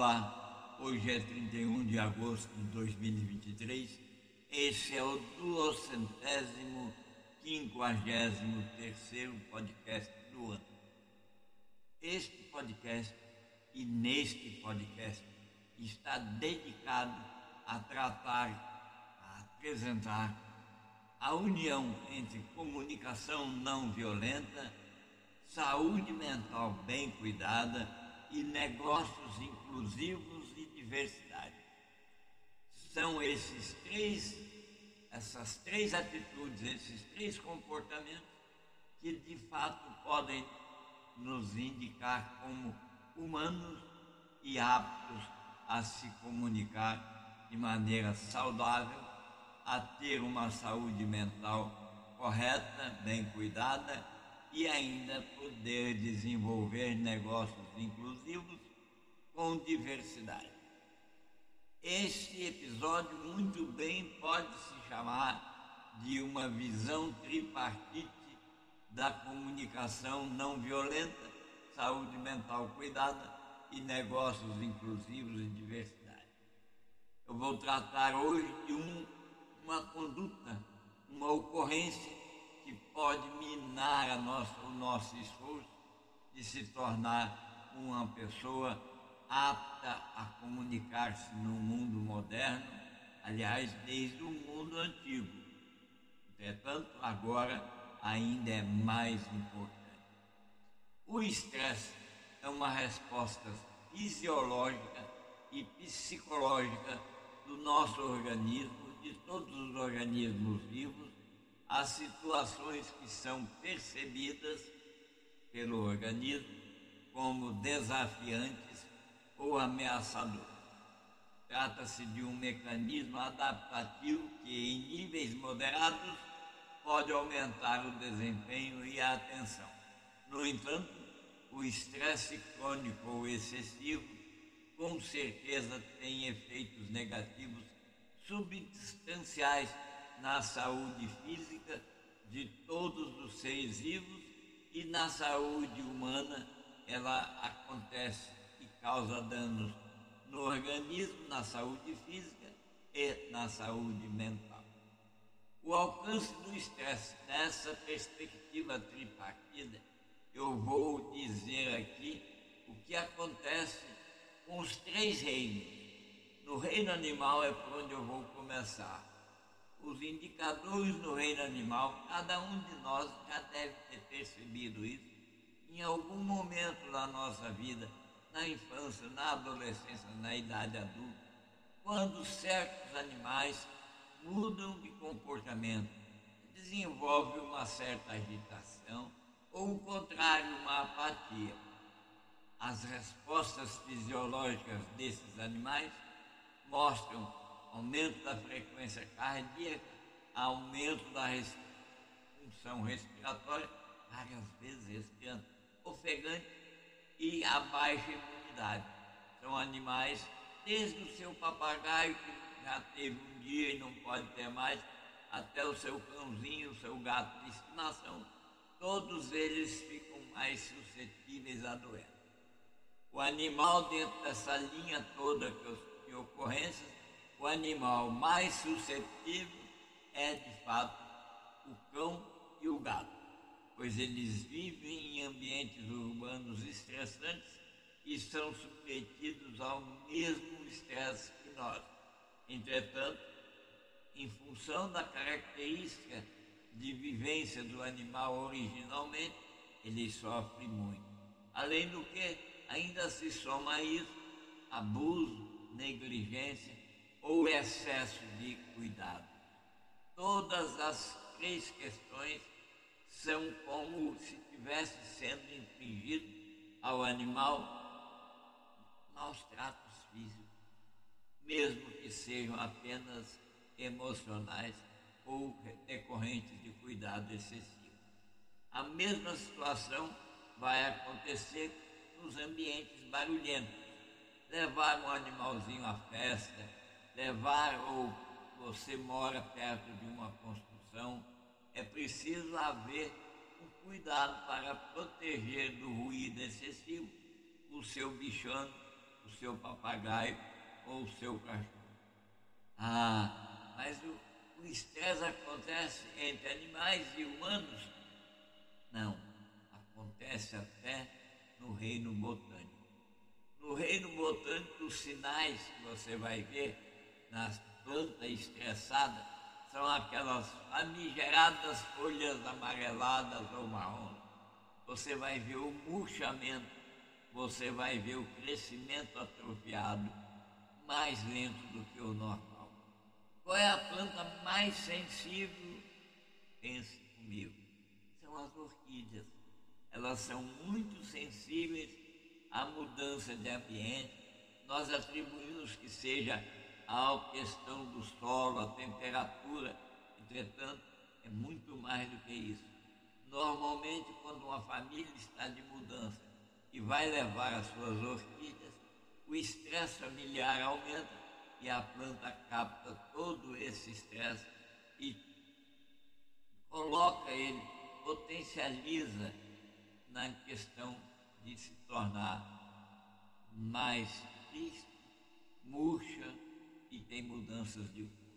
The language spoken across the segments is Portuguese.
Olá, hoje é 31 de agosto de 2023. Esse é o duocentésimo quinquagésimo terceiro podcast do ano. Este podcast e neste podcast está dedicado a tratar, a apresentar a união entre comunicação não violenta, saúde mental bem cuidada e negócios inclusivos e diversidade. São esses três, essas três atitudes, esses três comportamentos que de fato podem nos indicar como humanos e aptos a se comunicar de maneira saudável, a ter uma saúde mental correta, bem cuidada e ainda poder desenvolver negócios inclusivos com diversidade. Este episódio muito bem pode se chamar de uma visão tripartite da comunicação não violenta, saúde mental cuidada e negócios inclusivos e diversidade. Eu vou tratar hoje de um, uma conduta, uma ocorrência que pode minar a nossa, o nosso esforço de se tornar uma pessoa apta a comunicar-se no mundo moderno, aliás, desde o mundo antigo. Entretanto, agora ainda é mais importante. O estresse é uma resposta fisiológica e psicológica do nosso organismo, de todos os organismos vivos, às situações que são percebidas pelo organismo como desafiantes ou ameaçadoras. Trata-se de um mecanismo adaptativo que, em níveis moderados, pode aumentar o desempenho e a atenção. No entanto, o estresse crônico ou excessivo com certeza tem efeitos negativos substanciais na saúde física de todos os seres vivos e na saúde humana ela acontece e causa danos no organismo, na saúde física e na saúde mental. O alcance do estresse nessa perspectiva tripartida, eu vou dizer aqui o que acontece com os três reinos. No reino animal é por onde eu vou começar os indicadores no reino animal, cada um de nós já deve ter percebido isso em algum momento da nossa vida, na infância, na adolescência, na idade adulta, quando certos animais mudam de comportamento, desenvolvem uma certa agitação ou, o contrário, uma apatia. As respostas fisiológicas desses animais mostram aumento da frequência cardíaca, aumento da res... função respiratória, várias vezes respirando ofegante e a baixa imunidade. São animais, desde o seu papagaio, que já teve um dia e não pode ter mais, até o seu cãozinho, o seu gato de estimação, todos eles ficam mais suscetíveis à doença. O animal dentro dessa linha toda de ocorrências o animal mais suscetível é, de fato, o cão e o gato, pois eles vivem em ambientes urbanos estressantes e são submetidos ao mesmo estresse que nós. Entretanto, em função da característica de vivência do animal originalmente, ele sofre muito. Além do que, ainda se soma a isso abuso, negligência ou excesso de cuidado. Todas as três questões são como se tivesse sendo infligido ao animal maus tratos físicos, mesmo que sejam apenas emocionais ou decorrentes de cuidado excessivo. A mesma situação vai acontecer nos ambientes barulhentos. Levar um animalzinho à festa, levar ou você mora perto de uma construção, é preciso haver um cuidado para proteger do ruído excessivo o seu bichano, o seu papagaio ou o seu cachorro. Ah, mas o estresse acontece entre animais e humanos? Não, acontece até no reino botânico. No reino botânico, os sinais que você vai ver nas plantas estressadas são aquelas famigeradas folhas amareladas ou marrom. Você vai ver o murchamento, você vai ver o crescimento atrofiado, mais lento do que o normal. Qual é a planta mais sensível? Pense comigo. São as orquídeas. Elas são muito sensíveis à mudança de ambiente. Nós atribuímos que seja a questão do solo, a temperatura. Entretanto, é muito mais do que isso. Normalmente, quando uma família está de mudança e vai levar as suas orquídeas, o estresse familiar aumenta e a planta capta todo esse estresse e coloca ele, potencializa na questão de se tornar mais triste, murcha, e tem mudanças de cor.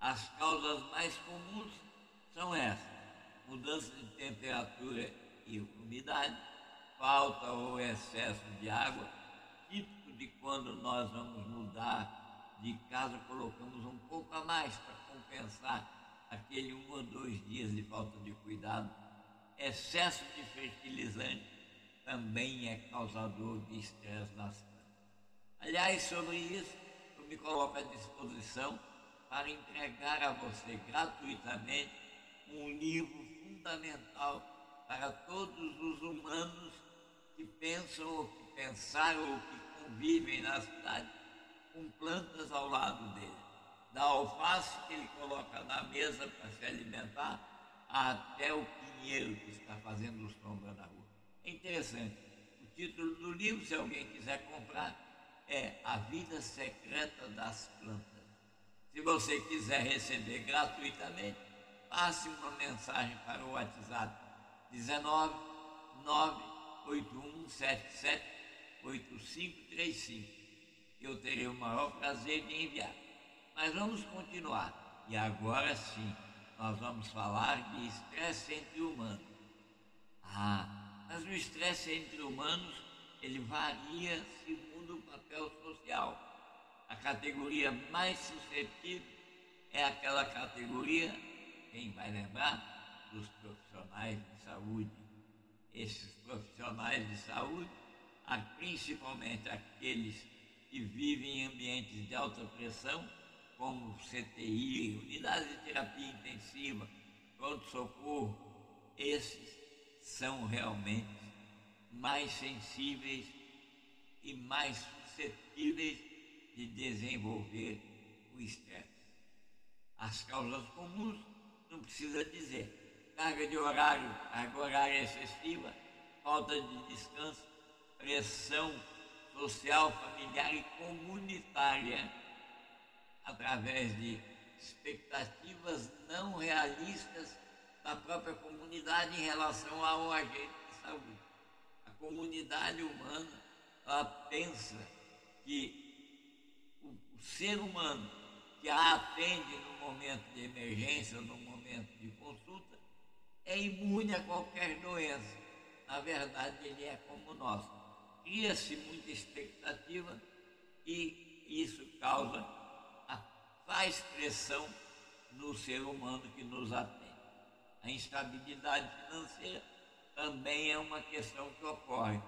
As causas mais comuns são essas: mudança de temperatura e umidade, falta ou excesso de água, típico de quando nós vamos mudar de casa, colocamos um pouco a mais para compensar aquele um ou dois dias de falta de cuidado. Excesso de fertilizante também é causador de estresse nas plantas. Aliás, sobre isso, me coloco à disposição para entregar a você gratuitamente um livro fundamental para todos os humanos que pensam ou que pensaram ou que convivem na cidade com plantas ao lado dele. Da alface que ele coloca na mesa para se alimentar até o pinheiro que está fazendo sombra na rua. É interessante. O título do livro, se alguém quiser comprar, é a vida secreta das plantas. Se você quiser receber gratuitamente, passe uma mensagem para o WhatsApp 19 98177 8535. Eu terei o maior prazer de enviar. Mas vamos continuar. E agora sim, nós vamos falar de estresse entre humanos. Ah, mas o estresse entre humanos, ele varia segundo do papel social. A categoria mais suscetível é aquela categoria, quem vai lembrar, dos profissionais de saúde. Esses profissionais de saúde, principalmente aqueles que vivem em ambientes de alta pressão, como CTI, unidades de terapia intensiva, pronto-socorro, esses são realmente mais sensíveis e mais suscetíveis de desenvolver o estresse. As causas comuns não precisa dizer. Carga de horário, carga horária excessiva, falta de descanso, pressão social, familiar e comunitária, através de expectativas não realistas da própria comunidade em relação ao agente de saúde. A comunidade humana ela pensa que o, o ser humano que a atende no momento de emergência, no momento de consulta, é imune a qualquer doença. Na verdade, ele é como nós. Cria-se muita expectativa e isso causa, a, faz pressão no ser humano que nos atende. A instabilidade financeira também é uma questão que ocorre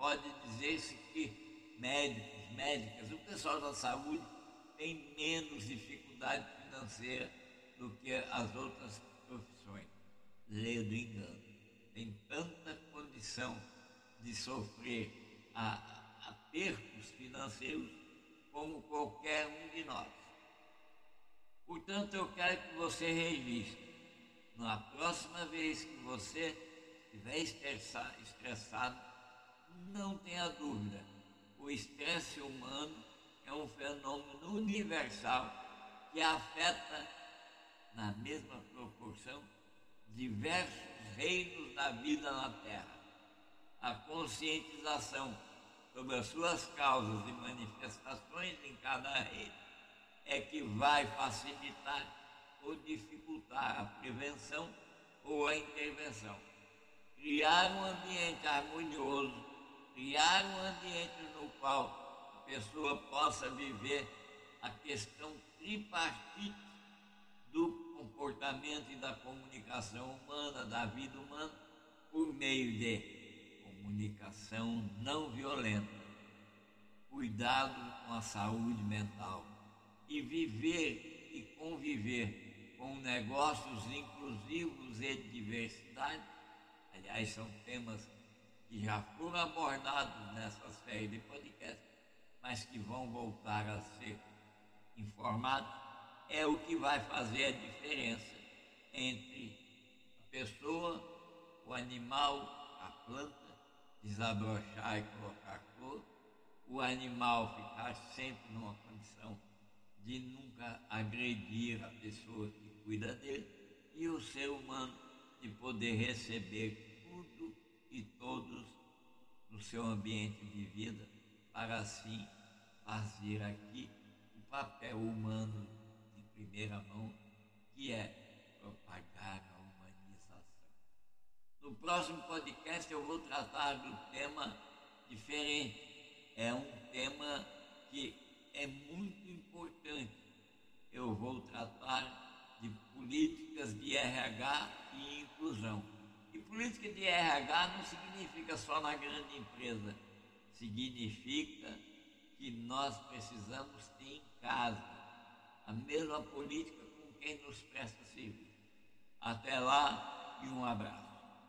pode dizer-se que médicos, médicas, o pessoal da saúde tem menos dificuldade financeira do que as outras profissões. Lê do engano. Tem tanta condição de sofrer apertos financeiros como qualquer um de nós. Portanto, eu quero que você registre. Na próxima vez que você estiver estressado, não tenha dúvida, o estresse humano é um fenômeno universal que afeta, na mesma proporção, diversos reinos da vida na Terra. A conscientização sobre as suas causas e manifestações em cada rede, é que vai facilitar ou dificultar a prevenção ou a intervenção. Criar um ambiente harmonioso, criar um ambiente no qual a pessoa possa viver a questão tripartite do comportamento e da comunicação humana, da vida humana, por meio de comunicação não violenta, cuidado com a saúde mental e viver e conviver com negócios inclusivos e diversidade. Aliás, são temas que já foram abordados nessa série de podcasts, mas que vão voltar a ser informados é o que vai fazer a diferença entre a pessoa, o animal, a planta, desabrochar e colocar cor, o animal ficar sempre numa condição de nunca agredir a pessoa que cuida dele e o ser humano de poder receber tudo e todos no seu ambiente de vida para assim fazer aqui o papel humano primeira mão, que é propagar a humanização. No próximo podcast eu vou tratar do tema diferente. É um tema que é muito importante. Eu vou tratar de políticas de RH e inclusão. E política de RH não significa só na grande empresa, significa que nós precisamos ter em casa a mesma política com quem nos presta serviço. Até lá e um abraço.